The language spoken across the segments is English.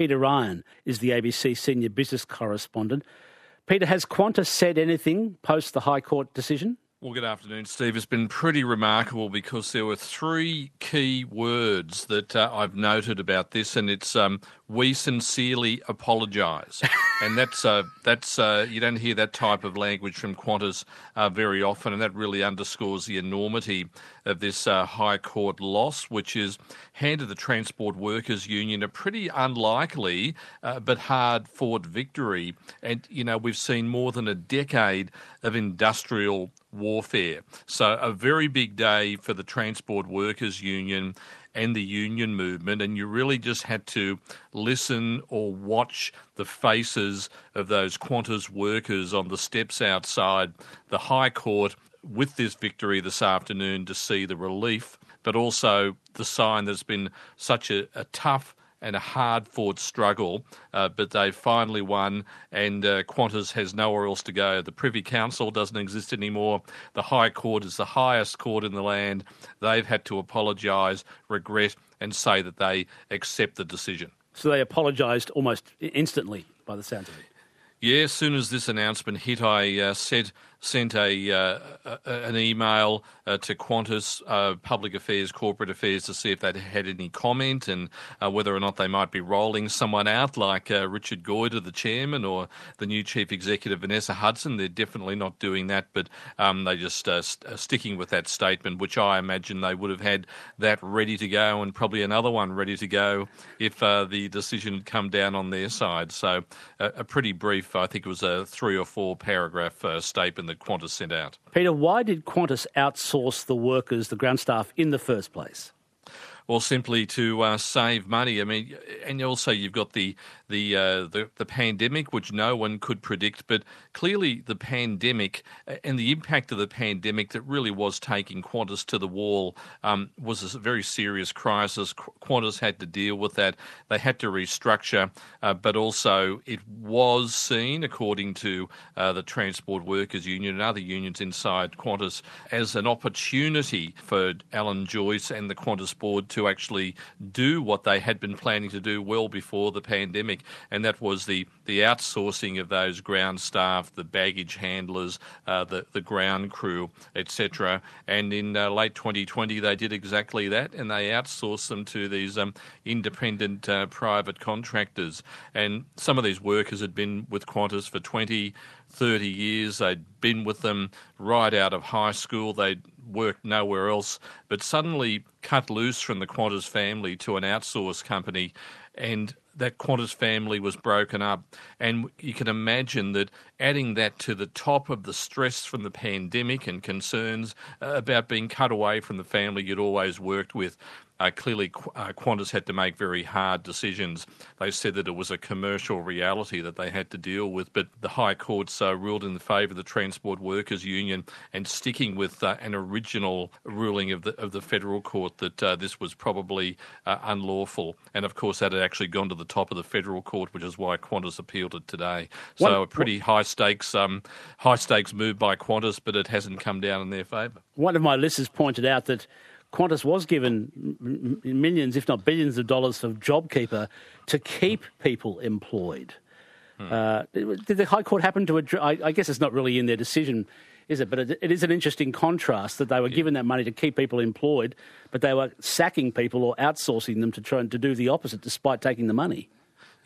Peter Ryan is the ABC senior business correspondent. Peter, has Qantas said anything post the High Court decision? Well, good afternoon, Steve. It's been pretty remarkable because there were three key words that uh, I've noted about this, and it's um, "we sincerely apologise, and that's uh, that's uh, you don't hear that type of language from Qantas uh, very often, and that really underscores the enormity of this uh, High Court loss, which has handed the Transport Workers Union a pretty unlikely uh, but hard-fought victory. And you know we've seen more than a decade of industrial warfare. So, a very big day for the Transport Workers Union and the union movement, and you really just had to listen or watch the faces of those Qantas workers on the steps outside the High Court with this victory this afternoon to see the relief, but also the sign there's been such a, a tough and a hard fought struggle, uh, but they finally won, and uh, Qantas has nowhere else to go. The Privy Council doesn't exist anymore. The High Court is the highest court in the land. They've had to apologise, regret, and say that they accept the decision. So they apologised almost instantly, by the sounds of it. Yeah, as soon as this announcement hit, I uh, said sent a, uh, an email uh, to Qantas uh, Public Affairs, Corporate Affairs to see if they had any comment and uh, whether or not they might be rolling someone out like uh, Richard Goyder, the chairman, or the new chief executive Vanessa Hudson. They're definitely not doing that, but um, they just st- sticking with that statement, which I imagine they would have had that ready to go and probably another one ready to go if the decision had come down on their side. So a pretty brief, I think it was a three or four paragraph statement that Qantas sent out. Peter, why did Qantas outsource the workers, the ground staff, in the first place? Well, simply to uh, save money. I mean, and also you've got the the, uh, the the pandemic, which no one could predict, but clearly the pandemic and the impact of the pandemic that really was taking Qantas to the wall um, was a very serious crisis. Qantas had to deal with that. They had to restructure, uh, but also it was seen, according to uh, the Transport Workers Union and other unions inside Qantas, as an opportunity for Alan Joyce and the Qantas board to to actually do what they had been planning to do well before the pandemic, and that was the, the outsourcing of those ground staff, the baggage handlers, uh, the, the ground crew, etc. And in uh, late 2020, they did exactly that, and they outsourced them to these um, independent uh, private contractors. And some of these workers had been with Qantas for 20, 30 years. They'd been with them right out of high school. They'd worked nowhere else, but suddenly cut loose from the Qantas family to an outsourced company, and that Qantas family was broken up. And you can imagine that adding that to the top of the stress from the pandemic and concerns uh, about being cut away from the family you'd always worked with, uh, clearly uh, Qantas had to make very hard decisions. They said that it was a commercial reality that they had to deal with, but the High Courts uh, ruled in favour of the Transport Workers Union and sticking with uh, an original ruling of the of the federal court that uh, this was probably uh, unlawful. And of course, that had actually gone to the top of the federal court, which is why Qantas appealed it today. So what, a pretty what, high stakes um, high stakes move by Qantas, but it hasn't come down in their favour. One of my listeners pointed out that Qantas was given millions, if not billions, of dollars of JobKeeper to keep people employed. Hmm. Uh, did the High Court happen to address? I, I, guess it's not really in their decision, is it? But it, it is an interesting contrast that they were yeah. given that money to keep people employed, but they were sacking people or outsourcing them to try and to do the opposite, despite taking the money.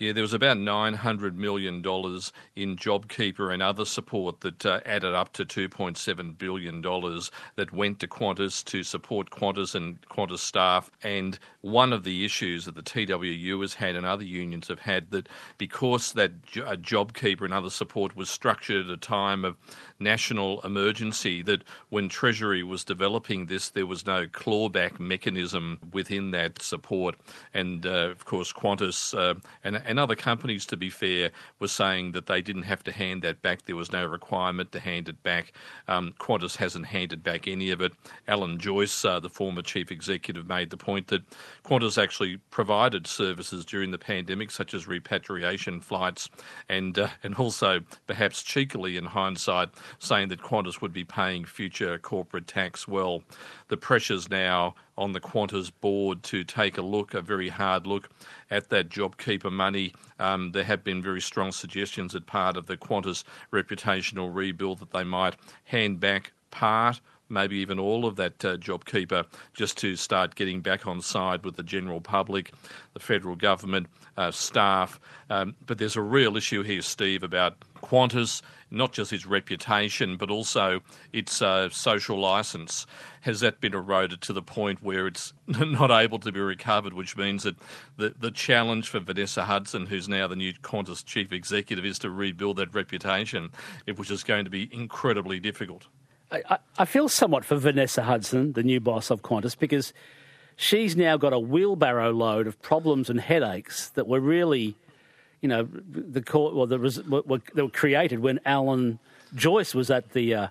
Yeah, there was about $900 million in JobKeeper and other support that uh, added up to $2.7 billion that went to Qantas to support Qantas and Qantas staff. And one of the issues that the TWU has had and other unions have had that because that uh, JobKeeper and other support was structured at a time of national emergency, that when Treasury was developing this, there was no clawback mechanism within that support. And uh, of course, Qantas uh, and and other companies, to be fair, were saying that they didn't have to hand that back. There was no requirement to hand it back. Um, Qantas hasn't handed back any of it. Alan Joyce, uh, the former chief executive, made the point that Qantas actually provided services during the pandemic, such as repatriation flights, and uh, and also perhaps cheekily in hindsight, saying that Qantas would be paying future corporate tax. Well, the pressures now on the Qantas board to take a look, a very hard look at that JobKeeper money. Um, there have been very strong suggestions that part of the Qantas reputational rebuild that they might hand back part maybe even all of that uh, JobKeeper, just to start getting back on side with the general public, the federal government, uh, staff. Um, but there's a real issue here, Steve, about Qantas, not just its reputation, but also its uh, social license. Has that been eroded to the point where it's not able to be recovered, which means that the, the challenge for Vanessa Hudson, who's now the new Qantas chief executive, is to rebuild that reputation, which is going to be incredibly difficult. I, I feel somewhat for Vanessa Hudson, the new boss of Qantas, because she's now got a wheelbarrow load of problems and headaches that were really, you know, the court well, the, were, were created when Alan Joyce was at the uh,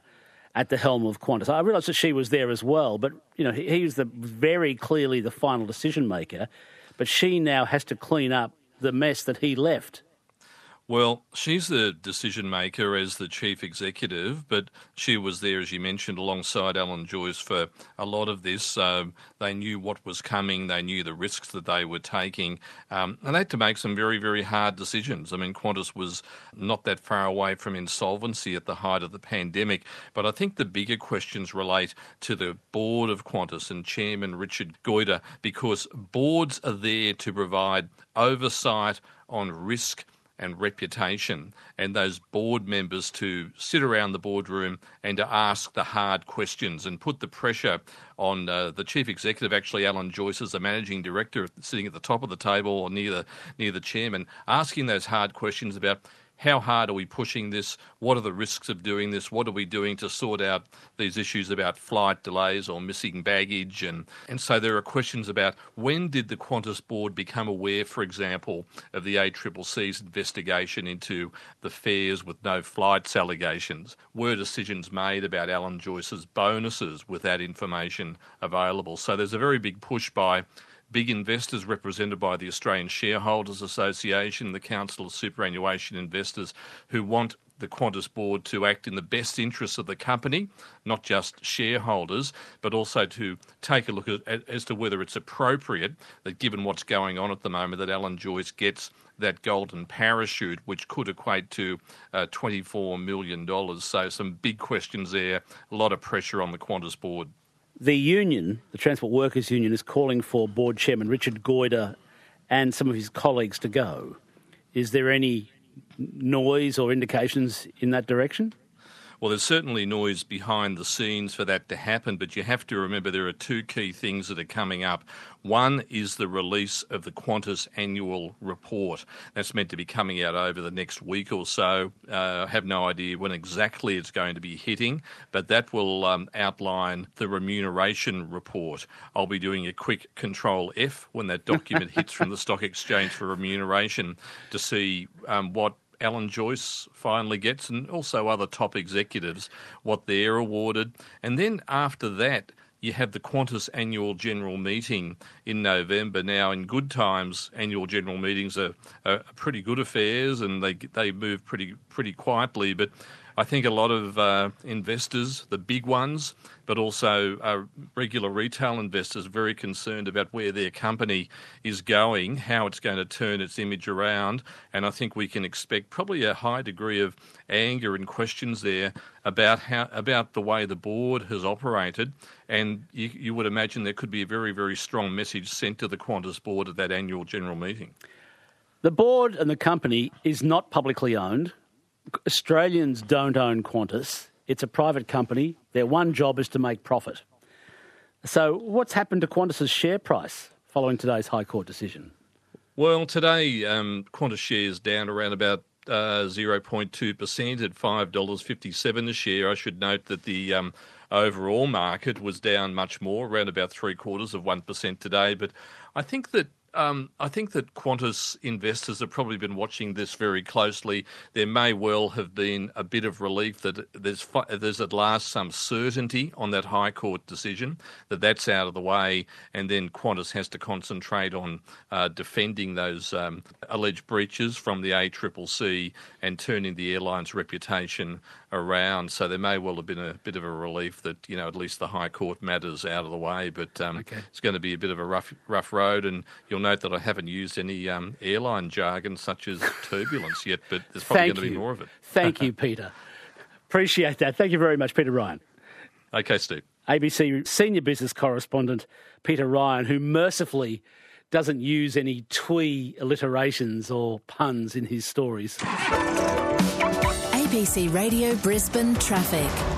at the helm of Qantas. I realised that she was there as well, but you know, he, he was the very clearly the final decision maker. But she now has to clean up the mess that he left. Well, she's the decision maker as the chief executive, but she was there, as you mentioned, alongside Alan Joyce for a lot of this. Um, they knew what was coming, they knew the risks that they were taking, um, and they had to make some very, very hard decisions. I mean, Qantas was not that far away from insolvency at the height of the pandemic, but I think the bigger questions relate to the board of Qantas and Chairman Richard Goyder, because boards are there to provide oversight on risk and reputation, and those board members to sit around the boardroom and to ask the hard questions and put the pressure on uh, the chief executive, actually Alan Joyce, as the managing director, sitting at the top of the table or near the near the chairman, asking those hard questions about how hard are we pushing this? What are the risks of doing this? What are we doing to sort out these issues about flight delays or missing baggage? And, and so there are questions about when did the Qantas board become aware, for example, of the ACCC's investigation into the fares with no flights allegations? Were decisions made about Alan Joyce's bonuses with that information available? So there's a very big push by big investors represented by the Australian Shareholders Association, the Council of Superannuation Investors, who want the Qantas board to act in the best interests of the company, not just shareholders, but also to take a look at, as to whether it's appropriate that, given what's going on at the moment, that Alan Joyce gets that golden parachute, which could equate to uh, $24 million. So, some big questions there, a lot of pressure on the Qantas board. The union, the Transport Workers Union, is calling for Board Chairman Richard Goyder and some of his colleagues to go. Is there any noise or indications in that direction? Well, there's certainly noise behind the scenes for that to happen, but you have to remember there are two key things that are coming up. One is the release of the Qantas annual report. That's meant to be coming out over the next week or so. Uh, I have no idea when exactly it's going to be hitting, but that will um, outline the remuneration report. I'll be doing a quick control F when that document hits from the stock exchange for remuneration to see um, what Alan Joyce finally gets, and also other top executives, what they're awarded. And then after that, you have the Qantas annual general meeting in November. Now, in good times, annual general meetings are, are pretty good affairs, and they they move pretty pretty quietly. But I think a lot of uh, investors, the big ones, but also uh, regular retail investors, very concerned about where their company is going, how it's going to turn its image around. And I think we can expect probably a high degree of anger and questions there about how about the way the board has operated. And you, you would imagine there could be a very, very strong message sent to the Qantas board at that annual general meeting. The board and the company is not publicly owned. Australians don't own Qantas. It's a private company. Their one job is to make profit. So, what's happened to Qantas's share price following today's High Court decision? Well, today um, Qantas shares down around about uh, 0.2% at $5.57 a share. I should note that the um, overall market was down much more, around about three quarters of 1% today. But I think that um, I think that Qantas investors have probably been watching this very closely. There may well have been a bit of relief that there's there's at last some certainty on that High Court decision that that's out of the way, and then Qantas has to concentrate on uh, defending those um, alleged breaches from the ACCC and turning the airline's reputation around. So there may well have been a bit of a relief that you know at least the High Court matters out of the way. But um, okay. it's going to be a bit of a rough rough road. And you'll note that I haven't used any um, airline jargon such as turbulence yet, but there's probably going to be more of it. Thank you, Peter. Appreciate that. Thank you very much, Peter Ryan. Okay, Steve. ABC senior business correspondent Peter Ryan, who mercifully doesn't use any twee alliterations or puns in his stories. ABC Radio Brisbane Traffic.